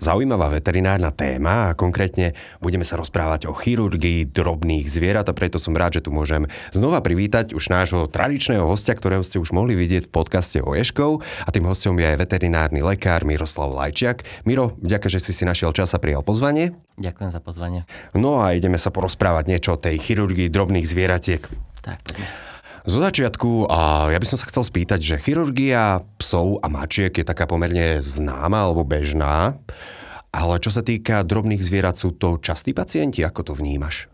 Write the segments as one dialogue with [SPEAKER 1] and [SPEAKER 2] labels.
[SPEAKER 1] zaujímavá veterinárna téma a konkrétne budeme sa rozprávať o chirurgii drobných zvierat a preto som rád, že tu môžem znova privítať už nášho tradičného hostia, ktorého ste už mohli vidieť v podcaste o Ješkov a tým hostom je aj veterinárny lekár Miroslav Lajčiak. Miro, ďakujem, že si si našiel čas a prijal pozvanie.
[SPEAKER 2] Ďakujem za pozvanie.
[SPEAKER 1] No a ideme sa porozprávať niečo o tej chirurgii drobných zvieratiek.
[SPEAKER 2] Tak.
[SPEAKER 1] Zo začiatku, a ja by som sa chcel spýtať, že chirurgia psov a mačiek je taká pomerne známa alebo bežná, ale čo sa týka drobných zvierat, sú to častí pacienti, ako to vnímaš?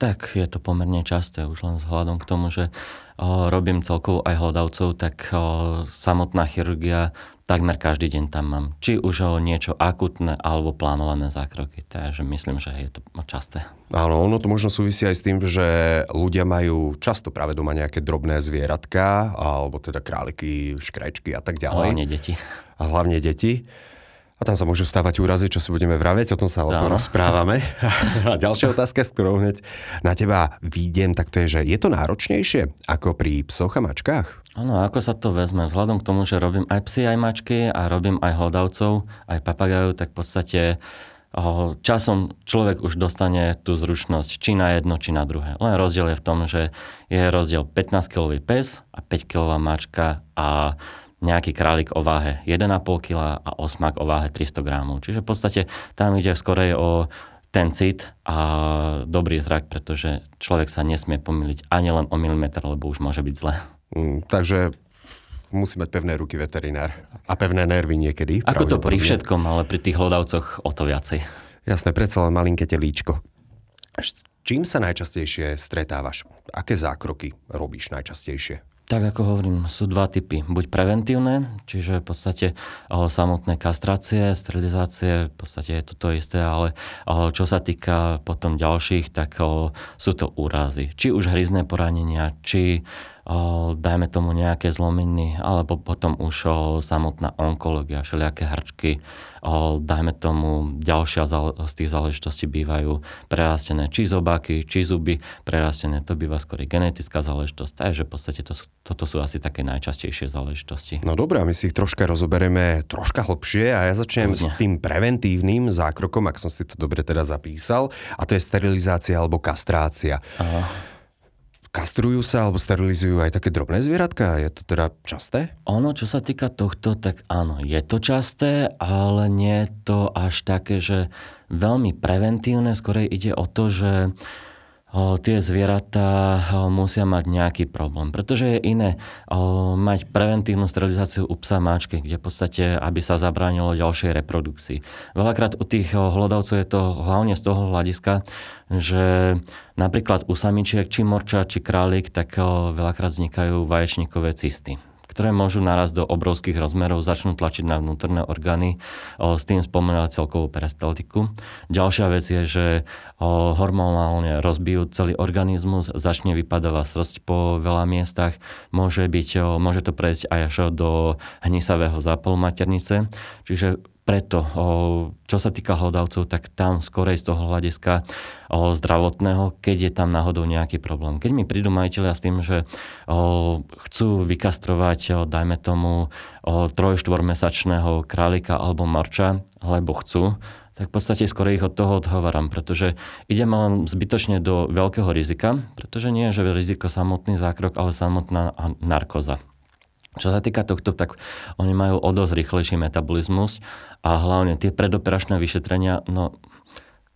[SPEAKER 2] Tak je to pomerne časté, už len vzhľadom k tomu, že o, robím celkovo aj hľadavcov, tak o, samotná chirurgia takmer každý deň tam mám. Či už o niečo akutné alebo plánované zákroky. Takže myslím, že je to časté.
[SPEAKER 1] Áno, ono to možno súvisí aj s tým, že ľudia majú často práve doma nejaké drobné zvieratka, alebo teda králiky, škrečky a tak ďalej.
[SPEAKER 2] Hlavne deti.
[SPEAKER 1] A hlavne deti. A tam sa môžu stávať úrazy, čo si budeme vraveť, o tom sa no. rozprávame. A ďalšia otázka, s ktorou hneď na teba výjdem, tak to je, že je to náročnejšie ako pri psoch a mačkách?
[SPEAKER 2] Áno, ako sa to vezme? Vzhľadom k tomu, že robím aj psy, aj mačky a robím aj hlodavcov, aj papagajov, tak v podstate časom človek už dostane tú zručnosť či na jedno, či na druhé. Len rozdiel je v tom, že je rozdiel 15-kilový pes a 5-kilová mačka a nejaký králik o váhe 1,5 kg a osmak o váhe 300 gramov. Čiže v podstate tam ide skorej o ten cit a dobrý zrak, pretože človek sa nesmie pomýliť ani len o milimeter, lebo už môže byť zle.
[SPEAKER 1] Mm, takže musí mať pevné ruky veterinár a pevné nervy niekedy.
[SPEAKER 2] Ako to pri všetkom, ale pri tých hlodavcoch o to viacej.
[SPEAKER 1] Jasné, predsa len malinké telíčko. Čím sa najčastejšie stretávaš? Aké zákroky robíš najčastejšie?
[SPEAKER 2] Tak ako hovorím, sú dva typy. Buď preventívne, čiže v podstate o, samotné kastrácie, sterilizácie, v podstate je to to isté, ale o, čo sa týka potom ďalších, tak o, sú to úrazy. Či už hryzné poranenia, či dajme tomu nejaké zlominy, alebo potom už samotná onkológia, všelijaké hrčky, dajme tomu ďalšia z tých záležitostí bývajú prerastené či zobáky, či zuby, prerastené to býva skôr genetická záležitosť, takže v podstate to, toto sú asi také najčastejšie záležitosti.
[SPEAKER 1] No dobré, my si ich troška rozoberieme troška hlbšie a ja začnem Kľudne. s tým preventívnym zákrokom, ak som si to dobre teda zapísal, a to je sterilizácia alebo kastrácia. Aha. Kastrujú sa alebo sterilizujú aj také drobné zvieratka? Je to teda časté?
[SPEAKER 2] Ono, čo sa týka tohto, tak áno, je to časté, ale nie je to až také, že veľmi preventívne. Skorej ide o to, že tie zvieratá musia mať nejaký problém. Pretože je iné mať preventívnu sterilizáciu u psa máčky, kde v podstate, aby sa zabránilo ďalšej reprodukcii. Veľakrát u tých hlodavcov je to hlavne z toho hľadiska, že napríklad u samičiek, či morča, či králik, tak veľakrát vznikajú vaječníkové cysty ktoré môžu naraz do obrovských rozmerov, začnú tlačiť na vnútorné orgány, s tým spomínať celkovú peristaltiku. Ďalšia vec je, že hormonálne rozbijú celý organizmus, začne vypadávať srst po veľa miestach, môže, byť, môže to prejsť aj až do hnisavého zápalu maternice, čiže preto, čo sa týka hlodavcov, tak tam skorej z toho hľadiska zdravotného, keď je tam náhodou nejaký problém. Keď mi prídu majiteľia s tým, že chcú vykastrovať, dajme tomu, troj-štvormesačného králika alebo marča, lebo chcú, tak v podstate skoro ich od toho odhovarám, pretože ideme len zbytočne do veľkého rizika, pretože nie je že riziko samotný zákrok, ale samotná narkoza. Čo sa týka tohto, tak oni majú o dosť rýchlejší metabolizmus a hlavne tie predoperačné vyšetrenia, no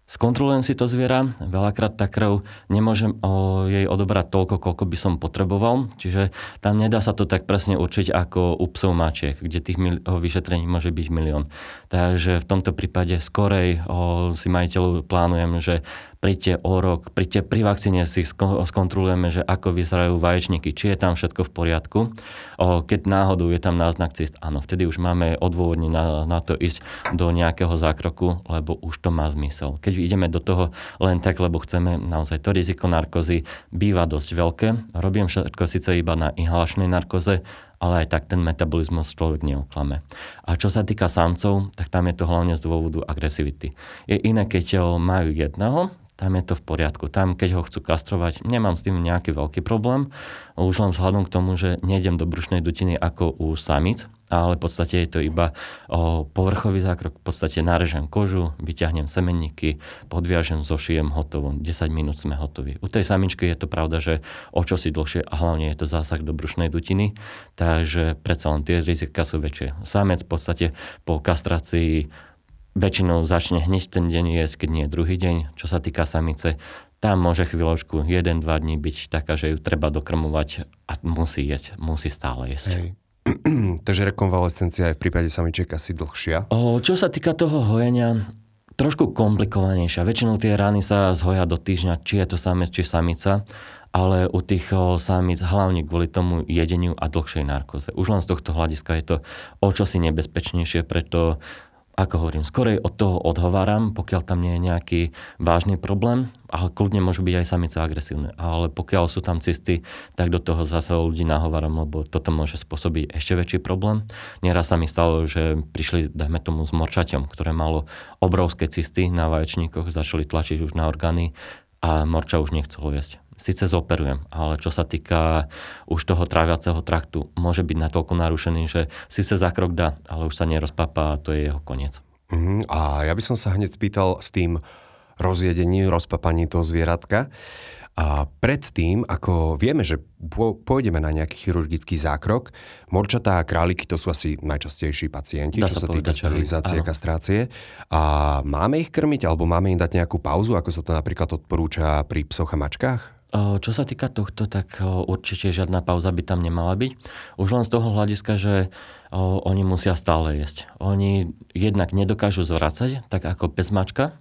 [SPEAKER 2] Skontrolujem si to zviera, veľakrát tá krv nemôžem o jej odobrať toľko, koľko by som potreboval, čiže tam nedá sa to tak presne určiť ako u psov mačiek, kde tých mil- vyšetrení môže byť milión. Takže v tomto prípade skorej o, si majiteľu plánujem, že príďte o rok, príďte pri vakcíne si skontrolujeme, že ako vyzerajú vaječníky, či je tam všetko v poriadku. Keď náhodou je tam náznak cyst, áno, vtedy už máme odôvodne na, na to ísť do nejakého zákroku, lebo už to má zmysel. Keď ideme do toho len tak, lebo chceme naozaj to riziko narkozy býva dosť veľké. Robím všetko síce iba na inhalačnej narkoze, ale aj tak ten metabolizmus človek neoklame. A čo sa týka samcov, tak tam je to hlavne z dôvodu agresivity. Je iné, keď majú jedného, tam je to v poriadku. Tam, keď ho chcú kastrovať, nemám s tým nejaký veľký problém. Už len vzhľadom k tomu, že nejdem do brušnej dutiny ako u samic, ale v podstate je to iba o povrchový zákrok. V podstate narežem kožu, vyťahnem semenníky, podviažem, zošijem, hotovo. 10 minút sme hotoví. U tej samičky je to pravda, že o čo si dlhšie a hlavne je to zásah do brušnej dutiny, takže predsa len tie rizika sú väčšie. Samec v podstate po kastrácii väčšinou začne hneď ten deň jesť, keď nie druhý deň. Čo sa týka samice, tam môže chvíľočku, 1-2 dní byť taká, že ju treba dokrmovať a musí jesť, musí stále jesť. Hej.
[SPEAKER 1] Takže rekonvalescencia je v prípade samičiek asi dlhšia?
[SPEAKER 2] O, čo sa týka toho hojenia, trošku komplikovanejšia. Väčšinou tie rany sa zhoja do týždňa, či je to samec, či samica, ale u tých samic hlavne kvôli tomu jedeniu a dlhšej narkoze. Už len z tohto hľadiska je to o čosi nebezpečnejšie, preto ako hovorím, skorej od toho odhováram, pokiaľ tam nie je nejaký vážny problém, ale kľudne môžu byť aj samice agresívne. Ale pokiaľ sú tam cysty, tak do toho zase ľudí nahováram, lebo toto môže spôsobiť ešte väčší problém. Nieraz sa mi stalo, že prišli, dajme tomu, s morčaťom, ktoré malo obrovské cysty na vaječníkoch, začali tlačiť už na orgány a morča už nechcelo jesť síce zoperujem, ale čo sa týka už toho tráviaceho traktu, môže byť natoľko narušený, že síce za krok dá, ale už sa nerozpapá a to je jeho koniec.
[SPEAKER 1] Uh-huh. A ja by som sa hneď spýtal s tým rozjedením, rozpapaním toho zvieratka. A predtým, ako vieme, že pôjdeme na nejaký chirurgický zákrok, morčatá a králiky to sú asi najčastejší pacienti, Dá čo sa, týka sterilizácie, kastrácie. A máme ich krmiť, alebo máme im dať nejakú pauzu, ako sa to napríklad odporúča pri psoch a mačkách?
[SPEAKER 2] Čo sa týka tohto, tak určite žiadna pauza by tam nemala byť. Už len z toho hľadiska, že oni musia stále jesť. Oni jednak nedokážu zvracať, tak ako pesmačka,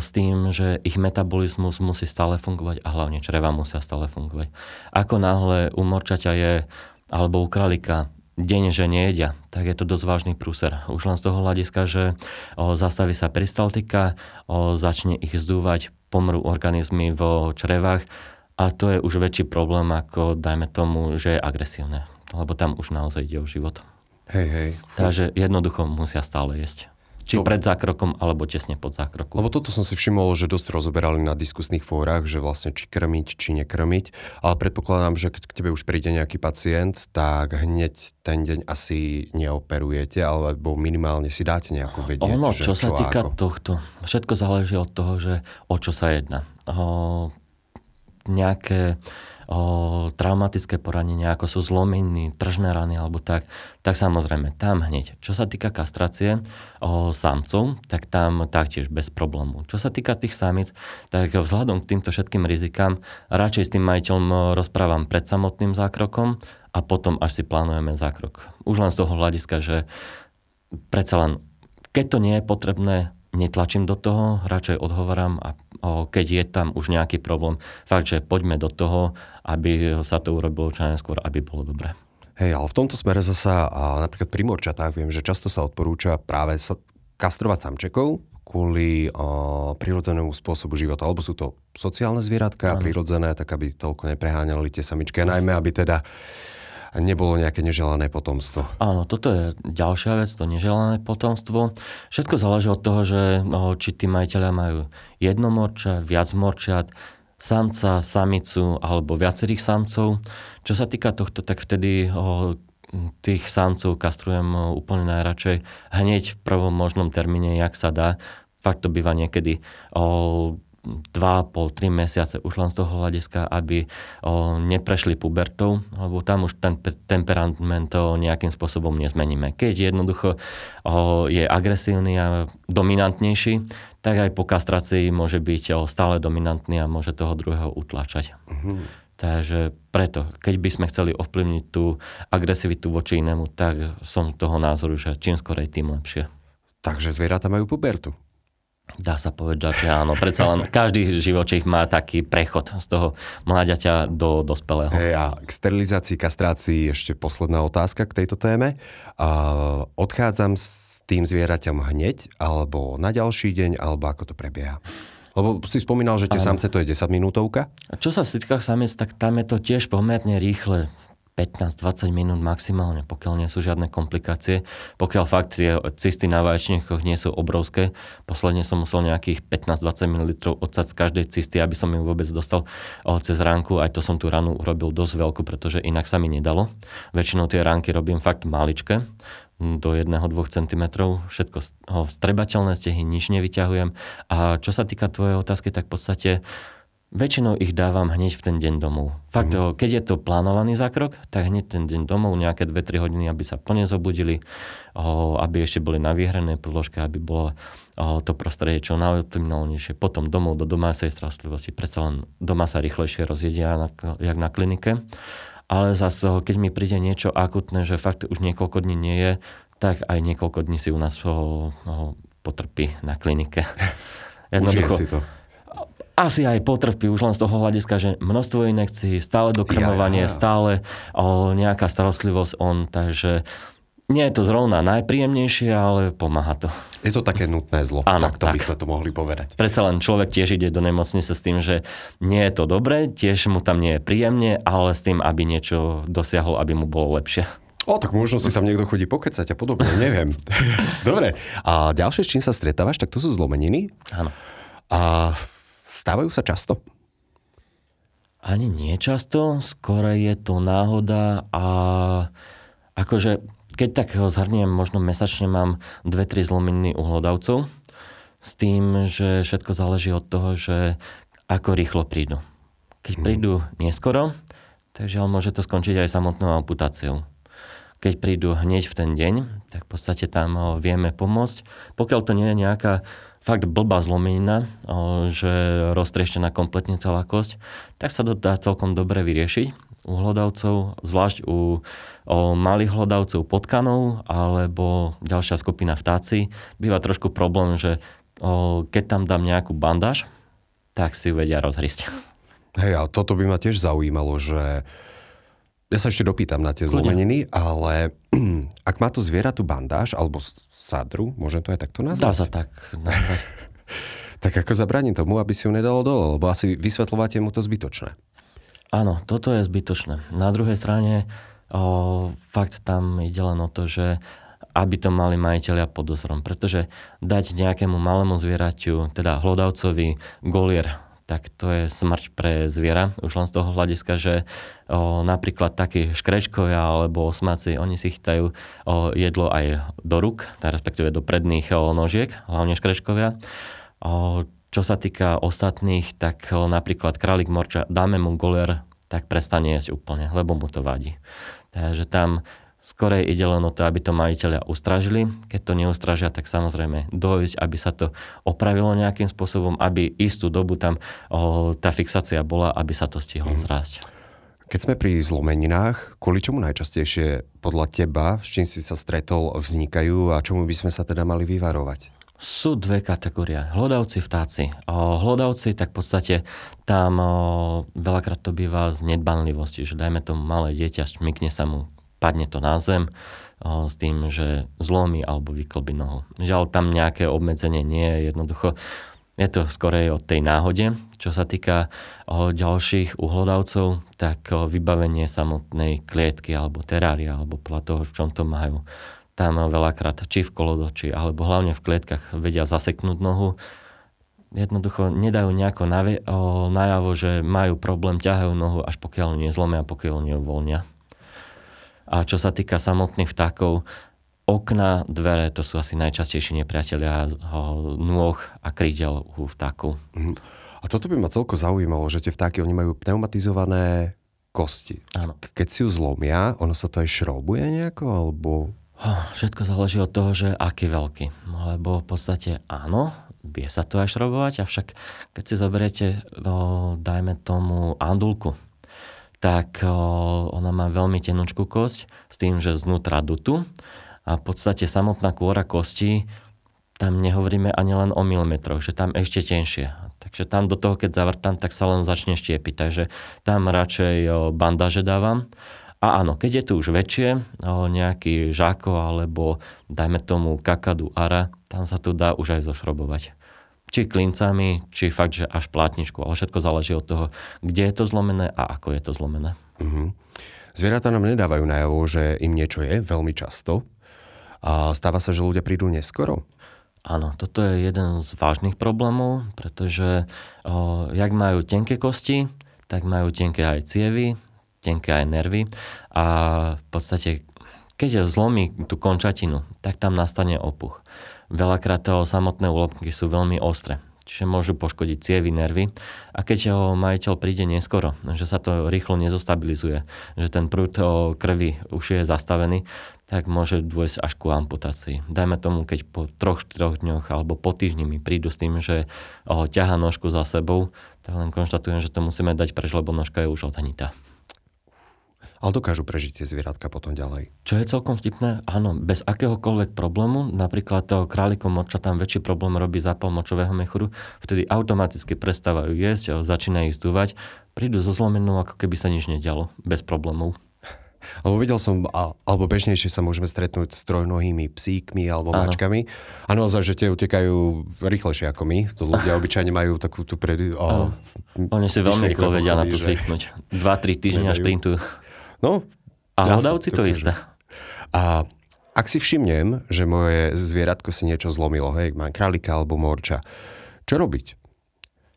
[SPEAKER 2] s tým, že ich metabolizmus musí stále fungovať a hlavne čreva musia stále fungovať. Ako náhle u morčaťa je, alebo u kralika, deň, že nejedia, tak je to dosť vážny prúser. Už len z toho hľadiska, že o, zastaví sa peristaltika, o, začne ich zdúvať, pomrú organizmy vo črevách a to je už väčší problém ako, dajme tomu, že je agresívne. Lebo tam už naozaj ide o život.
[SPEAKER 1] Hej, hej.
[SPEAKER 2] Takže jednoducho musia stále jesť. Či to... pred zákrokom, alebo tesne pod zákrokom.
[SPEAKER 1] Lebo toto som si všimol, že dosť rozoberali na diskusných fórach, že vlastne či krmiť, či nekrmiť. Ale predpokladám, že keď k tebe už príde nejaký pacient, tak hneď ten deň asi neoperujete, alebo minimálne si dáte nejakú vedieť.
[SPEAKER 2] Ono, že čo, čo sa týka ako. tohto, všetko záleží od toho, že o čo sa jedná. O, nejaké o, traumatické poranenia, ako sú zlominy, tržné rany alebo tak, tak samozrejme tam hneď. Čo sa týka kastrácie o, samcov, tak tam taktiež bez problému. Čo sa týka tých samic, tak vzhľadom k týmto všetkým rizikám radšej s tým majiteľom rozprávam pred samotným zákrokom a potom až si plánujeme zákrok. Už len z toho hľadiska, že predsa len keď to nie je potrebné, netlačím do toho, radšej odhovorám a keď je tam už nejaký problém, fakt, že poďme do toho, aby sa to urobilo čo najskôr, aby bolo dobre.
[SPEAKER 1] Hej, ale v tomto smere zasa, napríklad pri morčatách viem, že často sa odporúča práve sa kastrovať samčekov kvôli o, prirodzenému spôsobu života. Alebo sú to sociálne zvieratka, prirodzené, tak aby toľko nepreháňali tie samičky. A najmä, aby teda nebolo nejaké neželané potomstvo.
[SPEAKER 2] Áno, toto je ďalšia vec, to neželané potomstvo. Všetko záleží od toho, že no, či tí majiteľia majú jedno morča, viac morčiat, samca, samicu alebo viacerých samcov. Čo sa týka tohto, tak vtedy o, tých samcov kastrujem úplne najradšej hneď v prvom možnom termíne, jak sa dá. Fakt to býva niekedy o, 2,5-3 mesiace už len z toho hľadiska, aby o, neprešli pubertou, lebo tam už ten temperament o, nejakým spôsobom nezmeníme. Keď jednoducho o, je agresívny a dominantnejší, tak aj po kastrácii môže byť o, stále dominantný a môže toho druhého utlačať. Uh-huh. Takže preto, keď by sme chceli ovplyvniť tú agresivitu voči inému, tak som toho názoru, že čím skorej, tým lepšie.
[SPEAKER 1] Takže zvieratá majú pubertu.
[SPEAKER 2] Dá sa povedať, že áno. Predsa len každý živočích má taký prechod z toho mláďaťa do dospelého.
[SPEAKER 1] Hey, a k sterilizácii, kastrácii ešte posledná otázka k tejto téme. Uh, odchádzam s tým zvieraťom hneď, alebo na ďalší deň, alebo ako to prebieha? Lebo si spomínal, že tie samce to je 10 minútovka.
[SPEAKER 2] A čo sa týka samiec, tak tam je to tiež pomerne rýchle 15-20 minút maximálne, pokiaľ nie sú žiadne komplikácie. Pokiaľ fakt tie cysty na vaječníkoch nie sú obrovské, posledne som musel nejakých 15-20 ml odsať z každej cysty, aby som ju vôbec dostal cez ránku. Aj to som tú ranu urobil dosť veľkú, pretože inak sa mi nedalo. Väčšinou tie ránky robím fakt maličké do 1-2 cm, všetko vstrebateľné stehy, nič nevyťahujem. A čo sa týka tvojej otázky, tak v podstate Väčšinou ich dávam hneď v ten deň domov. Fakt, mm. keď je to plánovaný zákrok, tak hneď ten deň domov, nejaké 2-3 hodiny, aby sa plne zobudili, aby ešte boli na vyhrané podložke, aby bolo to prostredie čo najoptimálnejšie. Potom domov do domácej starostlivosti. Predsa len doma sa rýchlejšie rozjedia, jak na klinike. Ale zase, keď mi príde niečo akutné, že fakt už niekoľko dní nie je, tak aj niekoľko dní si u nás potrpí na klinike.
[SPEAKER 1] Jednoducho, si to
[SPEAKER 2] asi aj potrpí už len z toho hľadiska, že množstvo inekcií, stále dokrmovanie, ja, ja, ja. stále o, nejaká starostlivosť on, takže nie je to zrovna najpríjemnejšie, ale pomáha to.
[SPEAKER 1] Je to také nutné zlo, Áno, tak to tak. by sme to mohli povedať.
[SPEAKER 2] Predsa len človek tiež ide do nemocnice s tým, že nie je to dobré, tiež mu tam nie je príjemne, ale s tým, aby niečo dosiahol, aby mu bolo lepšie.
[SPEAKER 1] O, tak možno si tam niekto chodí pokecať a podobne, neviem. Dobre, a ďalšie, s čím sa stretávaš, tak to sú zlomeniny.
[SPEAKER 2] Áno.
[SPEAKER 1] A Stávajú sa často?
[SPEAKER 2] Ani nie často, skôr je to náhoda a akože keď tak ho zhrniem, možno mesačne mám 2-3 zlomeniny uhlodavcov s tým, že všetko záleží od toho, že ako rýchlo prídu. Keď mhm. prídu neskoro, tak žiaľ môže to skončiť aj samotnou amputáciou. Keď prídu hneď v ten deň, tak v podstate tam vieme pomôcť. Pokiaľ to nie je nejaká fakt blbá zlomenina, že roztrieštená kompletne celá kosť, tak sa to dá celkom dobre vyriešiť u hlodavcov, zvlášť u o malých hlodavcov potkanov alebo ďalšia skupina vtáci. Býva trošku problém, že o, keď tam dám nejakú bandáž, tak si ju vedia rozhrisť.
[SPEAKER 1] Hej, a toto by ma tiež zaujímalo, že ja sa ešte dopýtam na tie zlomeniny, ale ak má to zviera tú bandáž alebo sadru, môžem to aj takto nazvať?
[SPEAKER 2] Dá sa tak nazvať.
[SPEAKER 1] tak ako zabraním tomu, aby si ju nedalo dole, lebo asi vysvetľovate mu to zbytočné.
[SPEAKER 2] Áno, toto je zbytočné. Na druhej strane o, fakt tam ide len o to, že aby to mali majiteľia pod dozorom. Pretože dať nejakému malému zvieraťu, teda hlodavcovi, golier, tak to je smrť pre zviera. Už len z toho hľadiska, že o, napríklad takí škrečkovia alebo osmaci, oni si chytajú o, jedlo aj do ruk, respektíve do predných o, nožiek, hlavne škrečkovia. O, čo sa týka ostatných, tak o, napríklad králik morča, dáme mu goler, tak prestane jesť úplne, lebo mu to vadí. Takže tam Skorej ide len o to, aby to majiteľia ustražili. Keď to neustražia, tak samozrejme dojsť, aby sa to opravilo nejakým spôsobom, aby istú dobu tam o, tá fixácia bola, aby sa to stihlo mm. zrásť.
[SPEAKER 1] Keď sme pri zlomeninách, kvôli čomu najčastejšie podľa teba, s čím si sa stretol, vznikajú a čomu by sme sa teda mali vyvarovať?
[SPEAKER 2] Sú dve kategórie. Hlodavci, vtáci. O, hlodavci, tak v podstate tam o, veľakrát to býva z nedbanlivosti, že dajme tomu malé dieťa, šmykne sa mu padne to na zem s tým, že zlomí alebo vyklbí nohu. Žiaľ, tam nejaké obmedzenie nie je jednoducho. Je to skorej o tej náhode. Čo sa týka ďalších uhlodavcov, tak vybavenie samotnej klietky alebo terária alebo podľa toho, v čom to majú. Tam veľakrát či v kolodoči alebo hlavne v klietkach vedia zaseknúť nohu. Jednoducho nedajú nejako najavo, že majú problém, ťahajú nohu, až pokiaľ nie zlomia, pokiaľ nie uvoľnia. A čo sa týka samotných vtákov, okna, dvere, to sú asi najčastejší nepriatelia nôh a krídel u vtákov.
[SPEAKER 1] Mhm. A toto by ma celko zaujímalo, že tie vtáky, oni majú pneumatizované kosti.
[SPEAKER 2] Áno.
[SPEAKER 1] Keď si ju zlomia, ono sa to aj šrobuje nejako, alebo...
[SPEAKER 2] Všetko záleží od toho, že aký veľký. Lebo v podstate áno, vie sa to aj šrobovať, avšak keď si zoberiete, no, dajme tomu andulku, tak ona má veľmi tenučkú kosť s tým, že znútra dutu a v podstate samotná kôra kosti tam nehovoríme ani len o milimetroch, že tam ešte tenšie. Takže tam do toho, keď zavrtám, tak sa len začne štiepiť. Takže tam radšej bandaže dávam. A áno, keď je to už väčšie, nejaký žáko alebo dajme tomu kakadu ara, tam sa to dá už aj zošrobovať či klincami, či fakt, že až plátničku. Ale všetko záleží od toho, kde je to zlomené a ako je to zlomené.
[SPEAKER 1] Uh-huh. Zvieratá nám nedávajú najavo, že im niečo je veľmi často. A stáva sa, že ľudia prídu neskoro?
[SPEAKER 2] Áno, toto je jeden z vážnych problémov, pretože o, jak majú tenké kosti, tak majú tenké aj cievy, tenké aj nervy a v podstate keď zlomí tú končatinu, tak tam nastane opuch. Veľakrát to samotné úlobky sú veľmi ostré čiže môžu poškodiť cievy, nervy. A keď ho majiteľ príde neskoro, že sa to rýchlo nezostabilizuje, že ten prúd krvi už je zastavený, tak môže dôjsť až ku amputácii. Dajme tomu, keď po troch, štyroch dňoch alebo po týždni mi prídu s tým, že ťaha nožku za sebou, tak len konštatujem, že to musíme dať preč, lebo nožka je už odhanitá
[SPEAKER 1] ale dokážu prežiť tie zvieratka potom ďalej.
[SPEAKER 2] Čo je celkom vtipné, áno, bez akéhokoľvek problému, napríklad toho králikom moča tam väčší problém robí zápal močového mechúru, vtedy automaticky prestávajú jesť, začínajú stúvať, prídu zo zlomenou, ako keby sa nič nedialo, bez problémov.
[SPEAKER 1] Alebo videl som, alebo bežnejšie sa môžeme stretnúť s trojnohými psíkmi alebo ano. mačkami. A naozaj, že tie utekajú rýchlejšie ako my. To ľudia obyčajne majú takú tú pred...
[SPEAKER 2] O, Oni si veľmi rýchlo vedia na to zvyknúť. Dva, tri týždne až šprintujú.
[SPEAKER 1] No,
[SPEAKER 2] a hľadavci to, to isté.
[SPEAKER 1] A ak si všimnem, že moje zvieratko si niečo zlomilo, hej, mám králika alebo morča, čo robiť?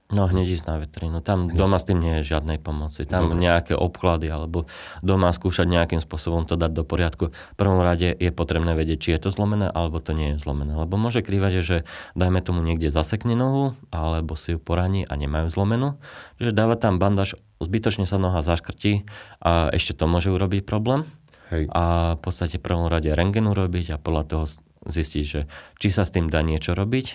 [SPEAKER 2] No hneď ísť na veterínu. Tam hneď. doma s tým nie je žiadnej pomoci. Tam Dobre. nejaké obklady alebo doma skúšať nejakým spôsobom to dať do poriadku. V prvom rade je potrebné vedieť, či je to zlomené alebo to nie je zlomené. Lebo môže krývať, že dajme tomu niekde zasekne nohu alebo si ju poraní a nemajú zlomenú. Čiže dáva tam bandáž, zbytočne sa noha zaškrtí a ešte to môže urobiť problém. Hej. A v podstate v prvom rade rengen urobiť a podľa toho zistiť, že či sa s tým dá niečo robiť,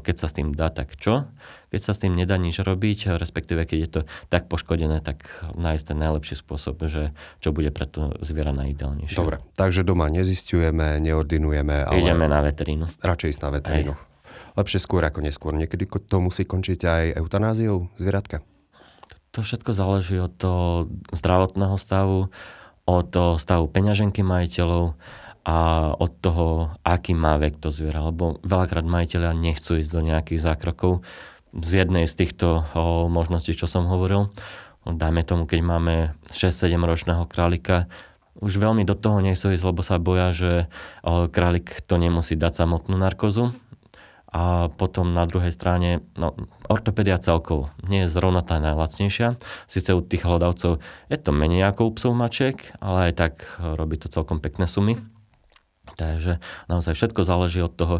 [SPEAKER 2] keď sa s tým dá, tak čo. Keď sa s tým nedá nič robiť, respektíve keď je to tak poškodené, tak nájsť ten najlepší spôsob, že čo bude pre to zviera najideálnejšie.
[SPEAKER 1] Dobre, takže doma nezistujeme, neordinujeme, ale...
[SPEAKER 2] Ideme na veterínu.
[SPEAKER 1] Radšej ísť na veterínu. Aj. Lepšie skôr ako neskôr. Niekedy to musí končiť aj eutanáziou zvieratka?
[SPEAKER 2] To všetko záleží od toho zdravotného stavu, od toho stavu peňaženky majiteľov, a od toho, aký má vek to zviera. Lebo veľakrát majiteľia nechcú ísť do nejakých zákrokov. Z jednej z týchto možností, čo som hovoril, dajme tomu, keď máme 6-7 ročného králika, už veľmi do toho nechcú ísť, lebo sa boja, že králik to nemusí dať samotnú narkozu. A potom na druhej strane, no, ortopedia celkovo nie je zrovna tá najlacnejšia. Sice u tých hľadavcov je to menej ako u psov mačiek, ale aj tak robí to celkom pekné sumy. Takže naozaj všetko záleží od toho,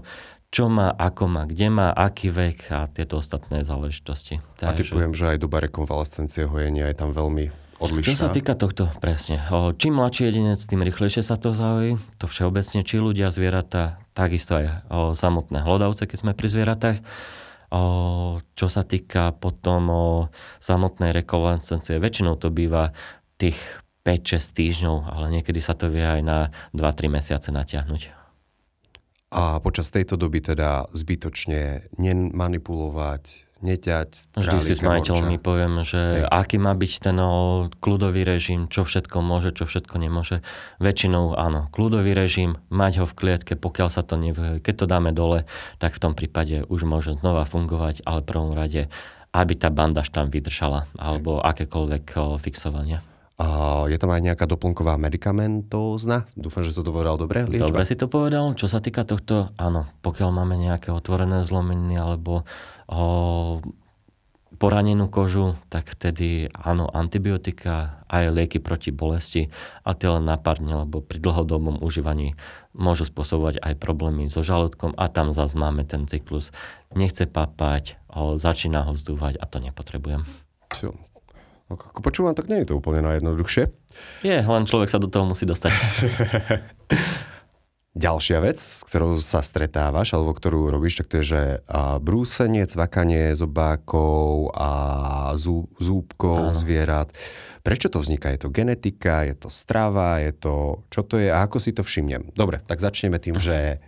[SPEAKER 2] čo má, ako má, kde má, aký vek a tieto ostatné záležitosti.
[SPEAKER 1] Takže... A typujem, že aj doba rekonvalescencie hojenia je tam veľmi odlišná.
[SPEAKER 2] Čo sa týka tohto, presne. Čím mladší jedinec, tým rýchlejšie sa to zahojí. To všeobecne, či ľudia, zvieratá, takisto aj o, samotné hlodavce, keď sme pri zvieratách. O, čo sa týka potom o samotnej rekonvalescencie, väčšinou to býva tých 5-6 týždňov, ale niekedy sa to vie aj na 2-3 mesiace natiahnuť.
[SPEAKER 1] A počas tejto doby teda zbytočne nemanipulovať, neťať.
[SPEAKER 2] Vždy si s majiteľmi poviem, že Hej. aký má byť ten kľudový režim, čo všetko môže, čo všetko nemôže. Väčšinou áno, kľudový režim, mať ho v klietke, pokiaľ sa to nevie. Keď to dáme dole, tak v tom prípade už môže znova fungovať, ale v prvom rade, aby tá bandaž tam vydržala, alebo akékoľvek fixovania.
[SPEAKER 1] Je tam aj nejaká doplnková medicamentózna? Dúfam, že som to povedal dobre.
[SPEAKER 2] Liečba? Dobre si to povedal. Čo sa týka tohto, áno, pokiaľ máme nejaké otvorené zlominy alebo o, poranenú kožu, tak vtedy áno, antibiotika, aj lieky proti bolesti a tie len napadne, lebo pri dlhodobom užívaní môžu spôsobovať aj problémy so žalúdkom a tam zase máme ten cyklus. Nechce papať, o, začína ho zdúvať a to nepotrebujem.
[SPEAKER 1] Ako počúvam, tak nie je to úplne najjednoduchšie.
[SPEAKER 2] Je, len človek sa do toho musí dostať.
[SPEAKER 1] Ďalšia vec, s ktorou sa stretávaš, alebo ktorú robíš, tak to je, že brúsenie, cvakanie zobákov a zú, zúbkov Áno. zvierat. Prečo to vzniká? Je to genetika, je to strava, je to... Čo to je a ako si to všimnem? Dobre, tak začneme tým, že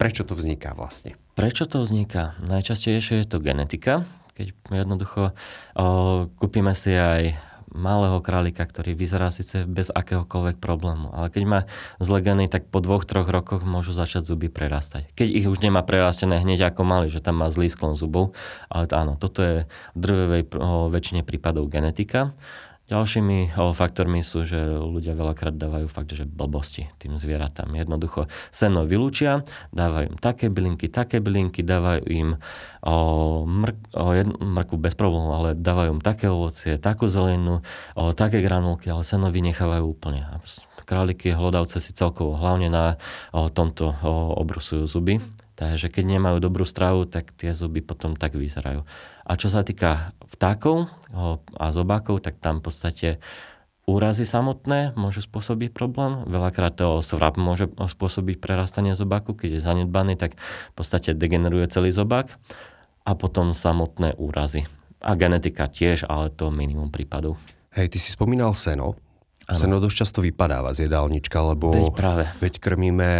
[SPEAKER 1] prečo to vzniká vlastne?
[SPEAKER 2] Prečo to vzniká? Najčastejšie je to genetika, keď jednoducho o, kúpime si aj malého králika, ktorý vyzerá síce bez akéhokoľvek problému, ale keď má zle geny, tak po dvoch, troch rokoch môžu začať zuby prerastať. Keď ich už nemá prerastené hneď ako mali, že tam má zlý sklon zubov, ale to, áno, toto je v drvevej väčšine prípadov genetika. Ďalšími faktormi sú, že ľudia veľakrát dávajú fakt, že blbosti tým zvieratám. Jednoducho seno vylúčia, dávajú im také bylinky, také bylinky, dávajú im o, mrk, o jednu, mrku bez problémov, ale dávajú im také ovocie, takú zelenú, o, také granulky, ale seno vynechávajú úplne. Králiky, hlodavce si celkovo hlavne na o, tomto o, obrusujú zuby Takže keď nemajú dobrú stravu, tak tie zuby potom tak vyzerajú. A čo sa týka vtákov a zobákov, tak tam v podstate úrazy samotné môžu spôsobiť problém. Veľakrát to svrap môže spôsobiť prerastanie zobáku, keď je zanedbaný, tak v podstate degeneruje celý zobák. A potom samotné úrazy. A genetika tiež, ale to minimum prípadov.
[SPEAKER 1] Hej, ty si spomínal seno. Ano. Seno dosť často vypadáva z jedálnička, lebo
[SPEAKER 2] veď, práve.
[SPEAKER 1] veď krmíme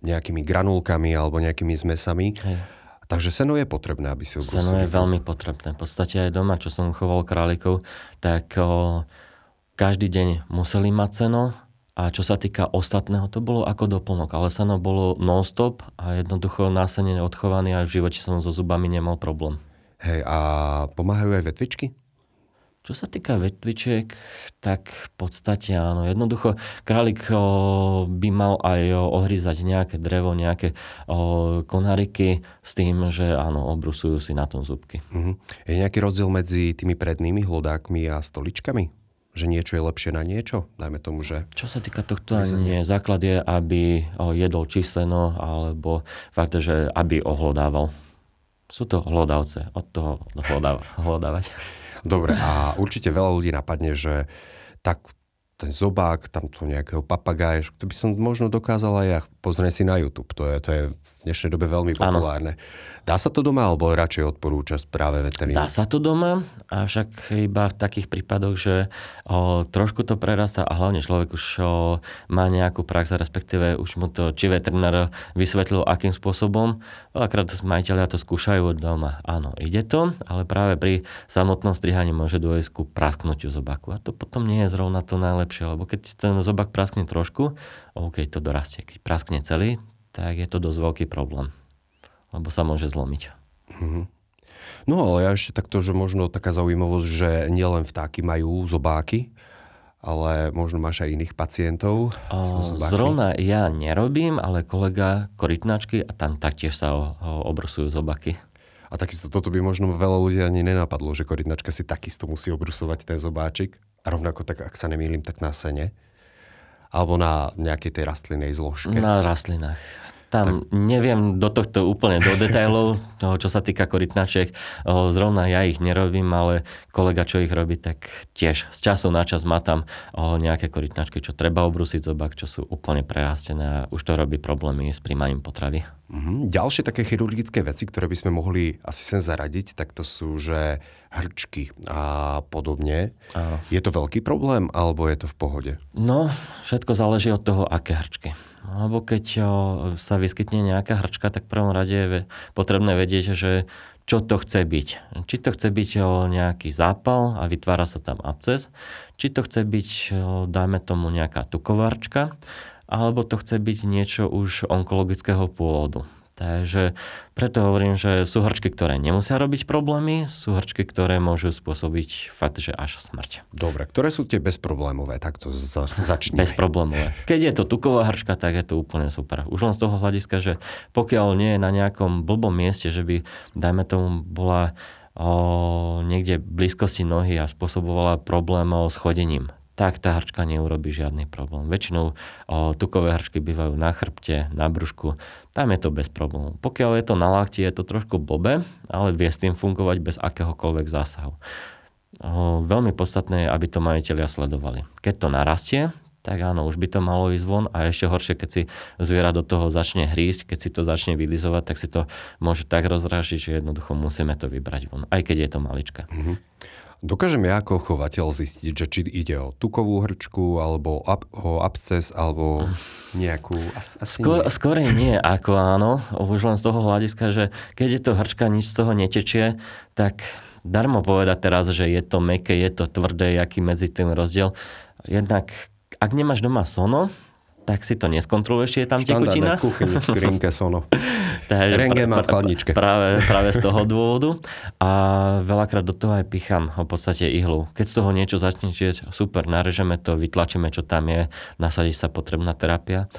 [SPEAKER 1] nejakými granulkami alebo nejakými zmesami. Hej. Takže seno je potrebné, aby si ho
[SPEAKER 2] Seno je veľmi potrebné. V podstate aj doma, čo som choval králikov, tak o, každý deň museli mať seno a čo sa týka ostatného, to bolo ako doplnok, ale seno bolo non-stop a jednoducho násene odchovaný a v živote som so zubami nemal problém.
[SPEAKER 1] Hej, a pomáhajú aj vetvičky?
[SPEAKER 2] Čo sa týka vetvičiek, tak v podstate áno. Jednoducho králik by mal aj ohryzať nejaké drevo, nejaké konariky s tým, že áno, obrusujú si na tom zubky.
[SPEAKER 1] Uh-huh. Je nejaký rozdiel medzi tými prednými hlodákmi a stoličkami? Že niečo je lepšie na niečo? Dajme tomu, že...
[SPEAKER 2] Čo sa týka tohto, nie. Základ je, aby jedol číseno, alebo fakt, že aby ohlodával. Sú to hlodavce, od toho hlodávať.
[SPEAKER 1] Dobre, a určite veľa ľudí napadne, že tak ten zobák, tamto nejakého papagája, to by som možno dokázal aj ja. Pozrie si na YouTube, to je, to je v dnešnej dobe veľmi populárne. Ano. Dá sa to doma, alebo radšej odporúčať práve veterínu?
[SPEAKER 2] Dá sa to doma, avšak iba v takých prípadoch, že o, trošku to prerastá a hlavne človek už o, má nejakú prax, respektíve už mu to či veterinár vysvetlil, akým spôsobom. Veľakrát majiteľia to skúšajú od doma. Áno, ide to, ale práve pri samotnom strihaní môže dôjsť ku prasknutiu zobaku. A to potom nie je zrovna to najlepšie, lebo keď ten zobak praskne trošku, OK, to dorastie. Keď praskne celý, tak je to dosť veľký problém lebo sa môže zlomiť. Mm-hmm.
[SPEAKER 1] No ale ja ešte takto, že možno taká zaujímavosť, že nielen vtáky majú zobáky, ale možno máš aj iných pacientov?
[SPEAKER 2] O, zrovna ja nerobím, ale kolega korytnačky a tam taktiež sa o, o, obrusujú zobáky.
[SPEAKER 1] A takisto toto by možno veľa ľudí ani nenapadlo, že korytnačka si takisto musí obrusovať ten zobáčik. A rovnako tak, ak sa nemýlim, tak na sene. Alebo na nejakej tej rastlinej zložke.
[SPEAKER 2] Na rastlinách. Tam tak... neviem do tohto úplne do detailov, toho, čo sa týka korytnačiek. Zrovna ja ich nerobím, ale kolega, čo ich robí, tak tiež z času na čas má tam nejaké korytnačky, čo treba obrusiť zobák, čo sú úplne prerastené a už to robí problémy s príjmaním potravy.
[SPEAKER 1] Mm-hmm. Ďalšie také chirurgické veci, ktoré by sme mohli asi sem zaradiť, tak to sú, že hrčky a podobne. Áno. Je to veľký problém, alebo je to v pohode?
[SPEAKER 2] No, všetko záleží od toho, aké hrčky. Alebo keď sa vyskytne nejaká hrčka, tak v prvom rade je potrebné vedieť, že čo to chce byť. Či to chce byť nejaký zápal a vytvára sa tam absces, či to chce byť, dajme tomu, nejaká tukovarčka, alebo to chce byť niečo už onkologického pôvodu. Takže preto hovorím, že sú hrčky, ktoré nemusia robiť problémy, sú hrčky, ktoré môžu spôsobiť fakt, že až smrť.
[SPEAKER 1] Dobre, ktoré sú tie bezproblémové? Tak to za, začneme.
[SPEAKER 2] Bezproblémové. Keď je to tuková hrčka, tak je to úplne super. Už len z toho hľadiska, že pokiaľ nie je na nejakom blbom mieste, že by, dajme tomu, bola o, niekde blízkosti nohy a spôsobovala problém s chodením tak tá hrčka neurobi žiadny problém. Väčšinou o, tukové hrčky bývajú na chrbte, na brúšku, tam je to bez problémov. Pokiaľ je to na lakti, je to trošku blbe, ale vie s tým fungovať bez akéhokoľvek zásahu. O, veľmi podstatné je, aby to majiteľia sledovali. Keď to narastie, tak áno, už by to malo ísť von a ešte horšie, keď si zviera do toho začne hrísť, keď si to začne vylizovať, tak si to môže tak rozrážiť, že jednoducho musíme to vybrať von, aj keď je to malička. Mm-hmm.
[SPEAKER 1] Dokážem ja ako chovateľ zistiť, že či ide o tukovú hrčku, alebo ab, o absces, alebo nejakú...
[SPEAKER 2] Asi Skôr, nie. Skorej nie, ako áno. Už len z toho hľadiska, že keď je to hrčka, nič z toho netečie, tak darmo povedať teraz, že je to meké, je to tvrdé, aký medzi tým rozdiel. Jednak, ak nemáš doma sono, tak si to neskontroluješ, je tam tekutina.
[SPEAKER 1] v kuchyni, v sono. Takže Rengen má v chladničke.
[SPEAKER 2] Práve, práve z toho dôvodu. A veľakrát do toho aj pichám v podstate ihlu. Keď z toho niečo začne čieť, super, narežeme to, vytlačíme, čo tam je, nasadí sa potrebná terapia.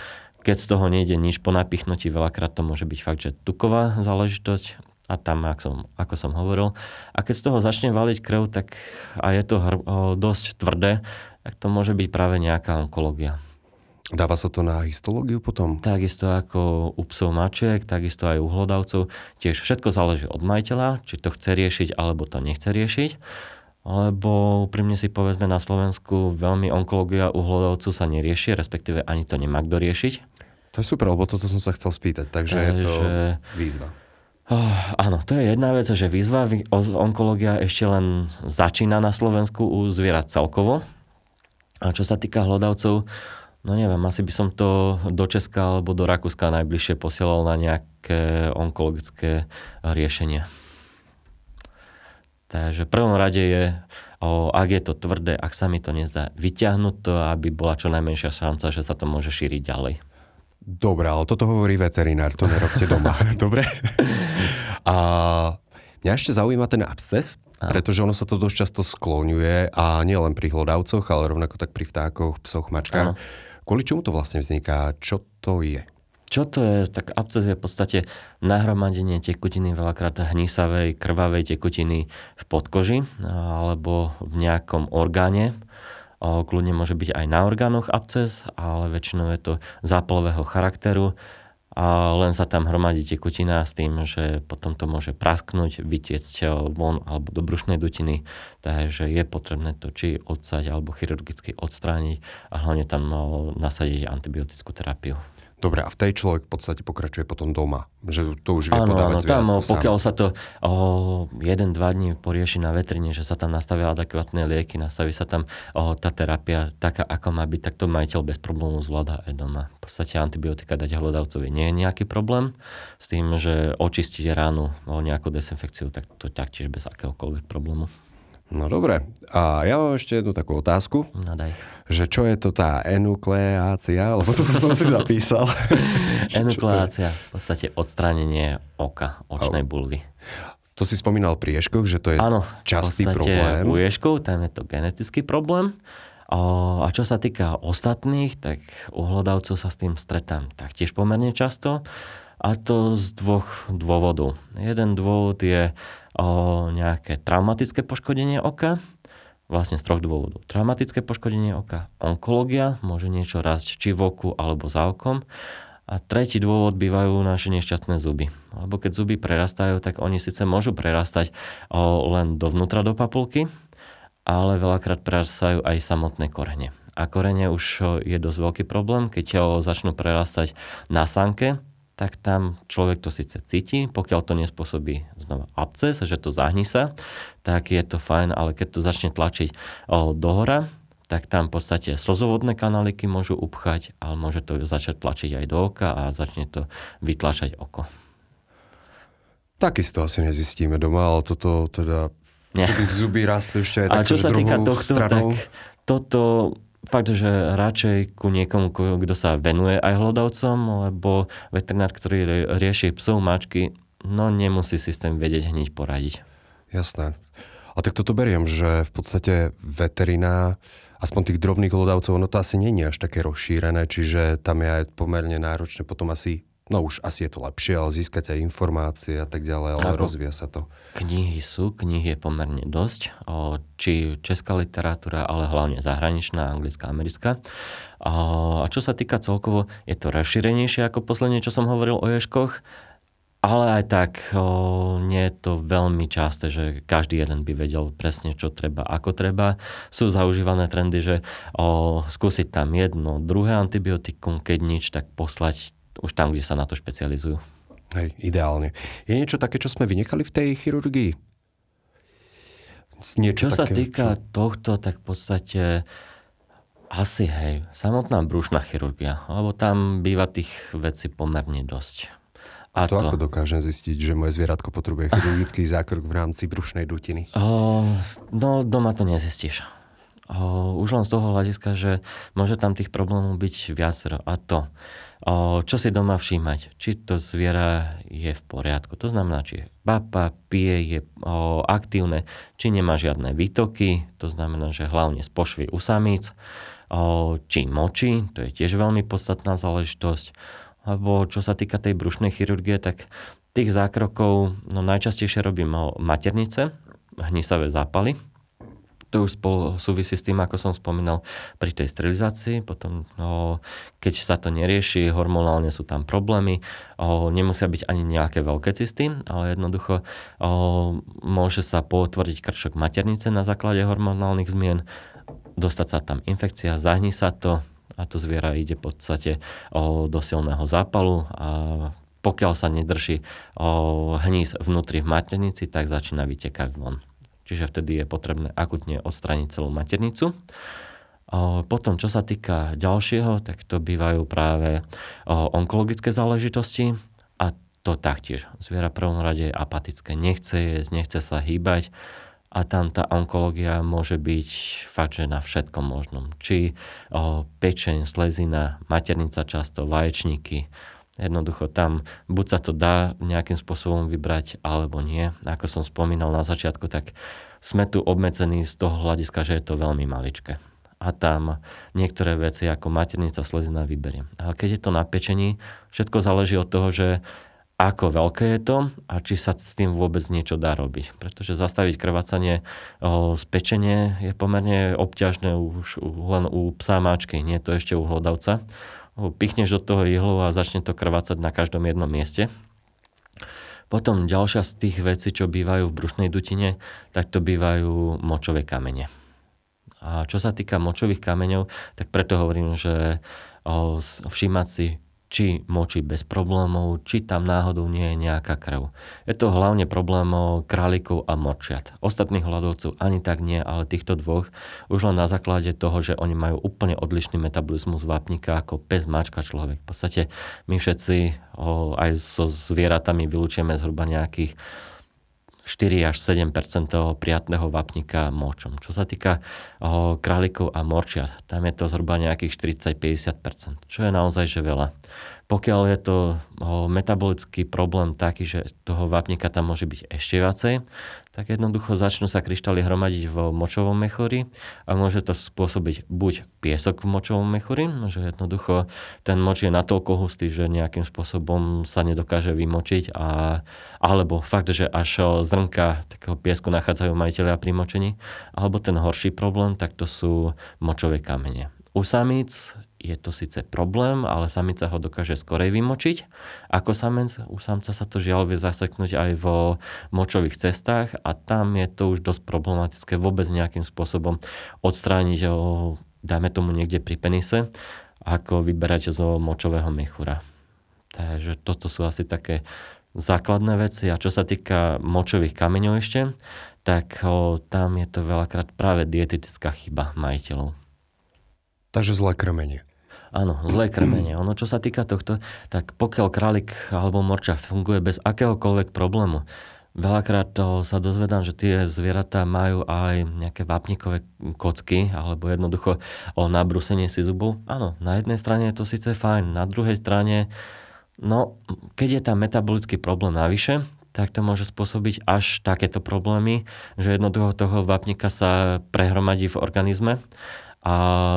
[SPEAKER 2] Keď z toho nejde nič po napichnutí, veľakrát to môže byť fakt, že tuková záležitosť a tam, ako som, ako som hovoril. A keď z toho začne valiť krv, tak a je to hr- dosť tvrdé, tak to môže byť práve nejaká onkológia.
[SPEAKER 1] Dáva sa to na histológiu potom?
[SPEAKER 2] Takisto ako u psov mačiek, takisto aj u hlodavcov. Tiež všetko záleží od majiteľa, či to chce riešiť, alebo to nechce riešiť. Lebo úprimne si povedzme na Slovensku veľmi onkológia u hlodavcu sa nerieši, respektíve ani to nemá kto riešiť.
[SPEAKER 1] To je super, lebo toto som sa chcel spýtať, takže, takže... je to výzva.
[SPEAKER 2] Oh, áno, to je jedna vec, že výzva, onkológia ešte len začína na Slovensku u zvierat celkovo. A čo sa týka hlodavcov, No neviem, asi by som to do Česka alebo do Rakúska najbližšie posielal na nejaké onkologické riešenie. Takže v prvom rade je, o, ak je to tvrdé, ak sa mi to nezdá, vyťahnuť to, aby bola čo najmenšia šanca, že sa to môže šíriť ďalej.
[SPEAKER 1] Dobre, ale toto hovorí veterinár, to nerobte doma. Dobre? A mňa ešte zaujíma ten absces, pretože ono sa to dosť často skloňuje a nielen pri hlodavcoch, ale rovnako tak pri vtákoch, psoch, mačkách. Áno. Kvôli čomu to vlastne vzniká? Čo to je?
[SPEAKER 2] Čo to je? Tak absces je v podstate nahromadenie tekutiny, veľakrát hnisavej, krvavej tekutiny v podkoži alebo v nejakom orgáne. Kľudne môže byť aj na orgánoch absces, ale väčšinou je to zápalového charakteru a len sa tam hromadí tekutina s tým, že potom to môže prasknúť, vytiecť von alebo do brušnej dutiny, takže je potrebné to či odsať alebo chirurgicky odstrániť a hlavne tam nasadiť antibiotickú terapiu.
[SPEAKER 1] Dobre, a v tej človek v podstate pokračuje potom doma, že to už vie áno, podávať áno,
[SPEAKER 2] tam, pokiaľ sa to o, jeden, dva dní porieši na vetrine, že sa tam nastavia adekvátne lieky, nastaví sa tam o, tá terapia taká, ako má byť, tak to majiteľ bez problémov zvláda aj doma. V podstate antibiotika dať hlodavcovi nie je nejaký problém, s tým, že očistiť ránu o nejakú desinfekciu, tak to taktiež bez akéhokoľvek problému.
[SPEAKER 1] No dobre. A ja mám ešte jednu takú otázku.
[SPEAKER 2] No daj.
[SPEAKER 1] Že čo je to tá enukleácia? Lebo toto som si zapísal.
[SPEAKER 2] enukleácia, v podstate odstránenie oka, očnej bulvy.
[SPEAKER 1] To si spomínal pri ješkoch, že to je Áno, častý v problém.
[SPEAKER 2] u ješkov tam je to genetický problém. A čo sa týka ostatných, tak u hlodavcov sa s tým stretám taktiež pomerne často. A to z dvoch dôvodov. Jeden dôvod je o nejaké traumatické poškodenie oka, vlastne z troch dôvodov. Traumatické poškodenie oka, onkológia, môže niečo rásť či v oku alebo za okom. A tretí dôvod bývajú naše nešťastné zuby. Lebo keď zuby prerastajú, tak oni síce môžu prerastať len dovnútra do papulky, ale veľakrát prerastajú aj samotné korene. A korene už je dosť veľký problém, keď ho začnú prerastať na sanke, tak tam človek to síce cíti, pokiaľ to nespôsobí znova absces, že to zahní sa, tak je to fajn, ale keď to začne tlačiť dohora, tak tam v podstate slzovodné kanáliky môžu upchať, ale môže to začať tlačiť aj do oka a začne to vytlačať oko.
[SPEAKER 1] Takisto asi nezistíme doma, ale toto teda, Nie. že by zuby rastli ešte aj tak,
[SPEAKER 2] čo sa týka tohto, stranou. tak toto fakt, že radšej ku niekomu, kto sa venuje aj hlodavcom, lebo veterinár, ktorý rieši psov, mačky, no nemusí si s tým vedieť hneď poradiť.
[SPEAKER 1] Jasné. A tak toto beriem, že v podstate veterina, aspoň tých drobných hlodavcov, no to asi je až také rozšírené, čiže tam je aj pomerne náročné potom asi No už asi je to lepšie, ale získať aj informácie a tak ďalej, ale Ako rozvíja sa to.
[SPEAKER 2] Knihy sú, knih je pomerne dosť, o, či česká literatúra, ale hlavne zahraničná, anglická, americká. A čo sa týka celkovo, je to rozšírenejšie ako posledne, čo som hovoril o ješkoch, ale aj tak o, nie je to veľmi časté, že každý jeden by vedel presne, čo treba, ako treba. Sú zaužívané trendy, že o, skúsiť tam jedno, druhé antibiotikum, keď nič, tak poslať už tam, kde sa na to špecializujú.
[SPEAKER 1] Hej, ideálne. Je niečo také, čo sme vynechali v tej chirurgii?
[SPEAKER 2] Niečo čo také, sa týka čo... tohto, tak v podstate asi hej, samotná brúšna chirurgia, lebo tam býva tých vecí pomerne dosť.
[SPEAKER 1] A to, to ako dokážem zistiť, že moje zvieratko potrebuje chirurgický zákrok v rámci brušnej dutiny?
[SPEAKER 2] O, no, doma to nezistíš. už len z toho hľadiska, že môže tam tých problémov byť viacero. A to, čo si doma všímať, či to zviera je v poriadku. To znamená, či papa, pije, je aktívne, či nemá žiadne výtoky, to znamená, že hlavne z pošvy u samíc, či močí, to je tiež veľmi podstatná záležitosť. Alebo čo sa týka tej brušnej chirurgie, tak tých zákrokov no najčastejšie robím maternice, hnisavé zápaly, to už spolu súvisí s tým, ako som spomínal pri tej sterilizácii. Potom, no, keď sa to nerieši, hormonálne sú tam problémy. O, nemusia byť ani nejaké veľké cysty, ale jednoducho o, môže sa potvrdiť krčok maternice na základe hormonálnych zmien, dostať sa tam infekcia, zahní sa to a to zviera ide v podstate o, do silného zápalu a pokiaľ sa nedrží o, hníz vnútri v maternici, tak začína vytekať von čiže vtedy je potrebné akutne odstrániť celú maternicu. Potom, čo sa týka ďalšieho, tak to bývajú práve onkologické záležitosti a to taktiež. Zviera v prvom rade je apatické, nechce jesť, nechce sa hýbať a tam tá onkológia môže byť fakt, že na všetkom možnom. Či o, pečeň, slezina, maternica často, vaječníky, Jednoducho tam buď sa to dá nejakým spôsobom vybrať, alebo nie. Ako som spomínal na začiatku, tak sme tu obmedzení z toho hľadiska, že je to veľmi maličké. A tam niektoré veci ako maternica slezina vyberiem. Ale keď je to na pečení, všetko záleží od toho, že ako veľké je to a či sa s tým vôbec niečo dá robiť. Pretože zastaviť krvácanie z pečenie je pomerne obťažné už len u psa máčky, nie to ešte u hlodavca pichneš do toho ihlu a začne to krvácať na každom jednom mieste. Potom ďalšia z tých vecí, čo bývajú v brušnej dutine, tak to bývajú močové kamene. A čo sa týka močových kameňov, tak preto hovorím, že všímať si či močí bez problémov, či tam náhodou nie je nejaká krv. Je to hlavne problém králikov a morčiat. Ostatných hľadovcov ani tak nie, ale týchto dvoch už len na základe toho, že oni majú úplne odlišný metabolizmus vápnika ako pes, mačka, človek. V podstate my všetci o, aj so zvieratami vylúčime zhruba nejakých 4 až 7 toho prijatného vápnika močom. Čo sa týka o, králikov a morčiat, tam je to zhruba nejakých 40-50 čo je naozaj že veľa. Pokiaľ je to metabolický problém taký, že toho vápnika tam môže byť ešte viacej, tak jednoducho začnú sa kryštály hromadiť v močovom mechori a môže to spôsobiť buď piesok v močovom mechori, že jednoducho ten moč je natoľko hustý, že nejakým spôsobom sa nedokáže vymočiť a, alebo fakt, že až zrnka takého piesku nachádzajú majiteľia pri močení, alebo ten horší problém, tak to sú močové kamene. U samíc je to síce problém, ale samica ho dokáže skorej vymočiť. Ako samec, u samca sa to žiaľ vie zaseknúť aj vo močových cestách a tam je to už dosť problematické vôbec nejakým spôsobom odstrániť, ho, dajme tomu niekde pri penise, ako vyberať zo močového mechura. Takže toto sú asi také základné veci. A čo sa týka močových kameňov ešte, tak o, tam je to veľakrát práve dietetická chyba majiteľov.
[SPEAKER 1] Takže zlé krmenie.
[SPEAKER 2] Áno, zlé krmenie. Ono, čo sa týka tohto, tak pokiaľ králik alebo morča funguje bez akéhokoľvek problému, Veľakrát to sa dozvedám, že tie zvieratá majú aj nejaké vápnikové kocky alebo jednoducho o nabrúsenie si zubov. Áno, na jednej strane je to síce fajn, na druhej strane, no, keď je tam metabolický problém navyše, tak to môže spôsobiť až takéto problémy, že jednoducho toho vápnika sa prehromadí v organizme a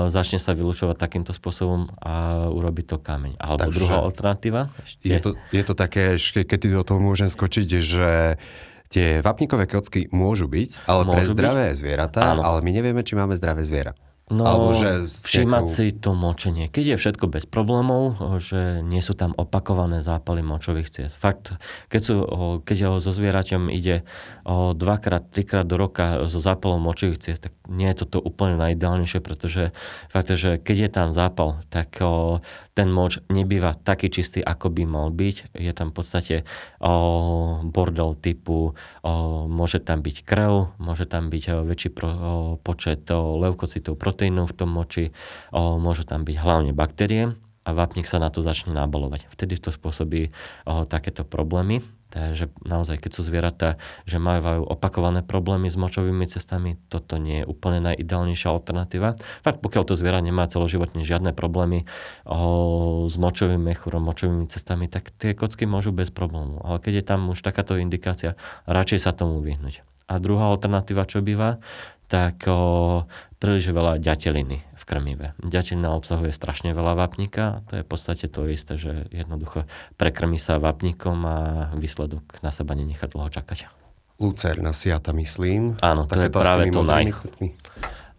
[SPEAKER 2] začne sa vylúčovať takýmto spôsobom a urobiť to kameň. Alebo Takže druhá alternatíva?
[SPEAKER 1] Je to, je to také, keď ty do toho môžem skočiť, že tie vapníkové kocky môžu byť, ale môžu pre zdravé byť? zvieratá, Áno. ale my nevieme, či máme zdravé zviera.
[SPEAKER 2] No, Alebo že všímať si to močenie. Keď je všetko bez problémov, že nie sú tam opakované zápaly močových ciest. Fakt, keď, sú, keď so zvieraťom ide o dvakrát, trikrát do roka so zápalom močových ciest, tak nie je toto úplne najideálnejšie, pretože fakt, že keď je tam zápal, tak ten moč nebýva taký čistý, ako by mal byť. Je tam v podstate bordel typu, môže tam byť krv, môže tam byť väčší počet leukocitov, proteínov v tom moči, o, môžu tam byť hlavne baktérie a vápnik sa na to začne nabalovať. Vtedy to spôsobí o, takéto problémy. Takže naozaj, keď sú zvieratá, že majú opakované problémy s močovými cestami, toto nie je úplne najideálnejšia alternatíva. Fakt, pokiaľ to zviera nemá celoživotne žiadne problémy o, s močovým mechúrom, močovými cestami, tak tie kocky môžu bez problému. Ale keď je tam už takáto indikácia, radšej sa tomu vyhnúť. A druhá alternatíva, čo býva, tak o, príliš veľa ďateliny v krmive. Ďatelina obsahuje strašne veľa vápnika, to je v podstate to isté, že jednoducho prekrmi sa vápnikom a výsledok na seba nenechá dlho čakať.
[SPEAKER 1] Lucerna siata, myslím.
[SPEAKER 2] Áno, to je práve to naj...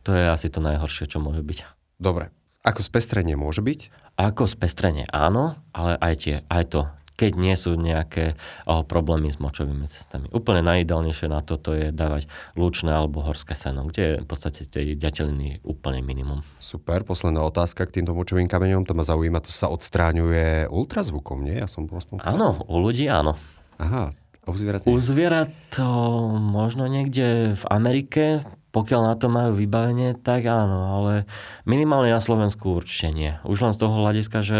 [SPEAKER 2] To je asi to najhoršie, čo môže byť.
[SPEAKER 1] Dobre. Ako spestrenie môže byť?
[SPEAKER 2] Ako spestrenie áno, ale aj, tie, aj to keď nie sú nejaké oh, problémy s močovými cestami. Úplne najideálnejšie na toto je dávať lúčne alebo horské seno, kde je v podstate tej ďateliny úplne minimum.
[SPEAKER 1] Super, posledná otázka k týmto močovým kameňom, to ma zaujíma, to sa odstráňuje ultrazvukom, nie? Ja som bol aspoň...
[SPEAKER 2] Áno, u ľudí áno.
[SPEAKER 1] Aha, u zvierat
[SPEAKER 2] U zvierat to možno niekde v Amerike, pokiaľ na to majú vybavenie, tak áno, ale minimálne na Slovensku určite nie. Už len z toho hľadiska, že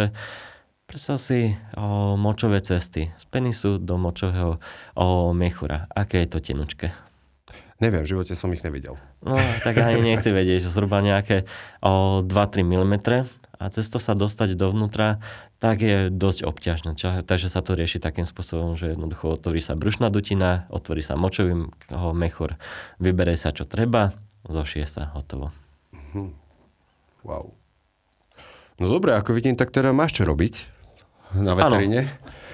[SPEAKER 2] Predstav si o, močové cesty z penisu do močového o, mechura. Aké je to tenučké?
[SPEAKER 1] Neviem, v živote som ich nevidel.
[SPEAKER 2] No, tak ani nechci vedieť, že zhruba nejaké o, 2-3 mm a cez to sa dostať dovnútra, tak je dosť obťažné. Takže sa to rieši takým spôsobom, že jednoducho otvorí sa brušná dutina, otvorí sa močový mechur, vybere sa čo treba, zošie sa, hotovo.
[SPEAKER 1] Hm. Wow. No dobre, ako vidím, tak teda máš čo robiť na veteríne.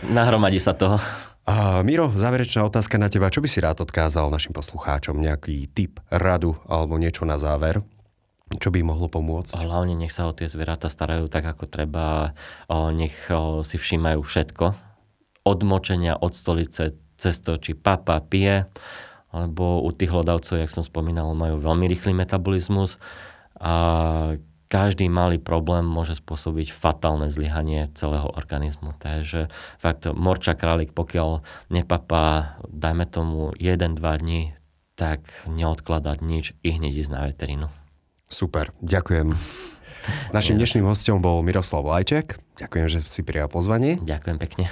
[SPEAKER 2] nahromadí sa toho.
[SPEAKER 1] A Miro, záverečná otázka na teba. Čo by si rád odkázal našim poslucháčom? Nejaký tip, radu alebo niečo na záver? Čo by mohlo pomôcť?
[SPEAKER 2] Hlavne nech sa o tie zvieratá starajú tak, ako treba. O, nech o, si všímajú všetko. Od močenia, od stolice, cez to, či papa, pije. Alebo u tých hlodavcov, jak som spomínal, majú veľmi rýchly metabolizmus. A každý malý problém môže spôsobiť fatálne zlyhanie celého organizmu. Takže fakt morča králik, pokiaľ nepapá, dajme tomu 1-2 dní, tak neodkladať nič i hneď ísť na veterínu.
[SPEAKER 1] Super, ďakujem. Našim dnešným hostom bol Miroslav Lajček. Ďakujem, že si prijal pozvanie.
[SPEAKER 2] Ďakujem pekne.